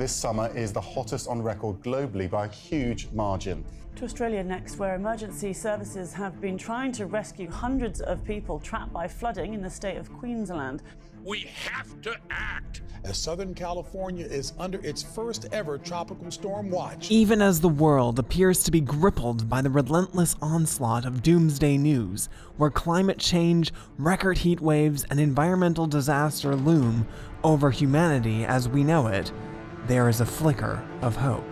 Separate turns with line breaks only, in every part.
this summer is the hottest on record globally by a huge margin.
To Australia next, where emergency services have been trying to rescue hundreds of people trapped by flooding in the state of Queensland.
We have to act.
As Southern California is under its first ever tropical storm watch.
Even as the world appears to be grappled by the relentless onslaught of doomsday news, where climate change, record heat waves, and environmental disaster loom over humanity as we know it, there is a flicker of hope.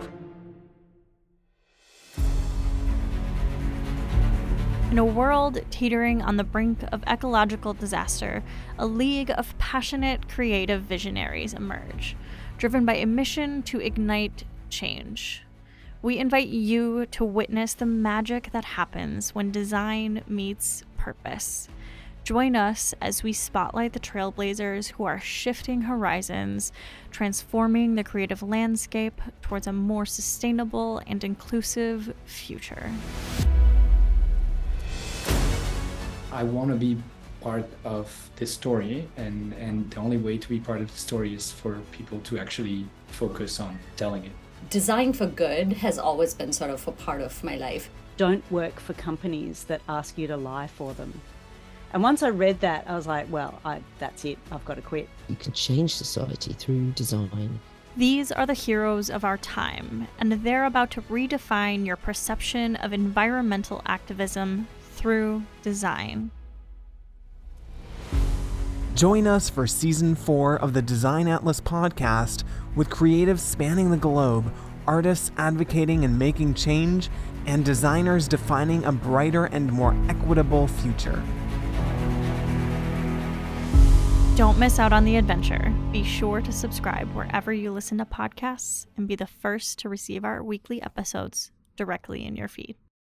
In a world teetering on the brink of ecological disaster, a league of passionate, creative visionaries emerge, driven by a mission to ignite change. We invite you to witness the magic that happens when design meets purpose. Join us as we spotlight the trailblazers who are shifting horizons, transforming the creative landscape towards a more sustainable and inclusive future.
I want to be part of this story, and, and the only way to be part of the story is for people to actually focus on telling it.
Design for good has always been sort of a part of my life.
Don't work for companies that ask you to lie for them. And once I read that, I was like, well, I, that's it. I've got to quit.
You can change society through design.
These are the heroes of our time, and they're about to redefine your perception of environmental activism through design.
Join us for season four of the Design Atlas podcast with creatives spanning the globe, artists advocating and making change, and designers defining a brighter and more equitable future.
Don't miss out on the adventure. Be sure to subscribe wherever you listen to podcasts and be the first to receive our weekly episodes directly in your feed.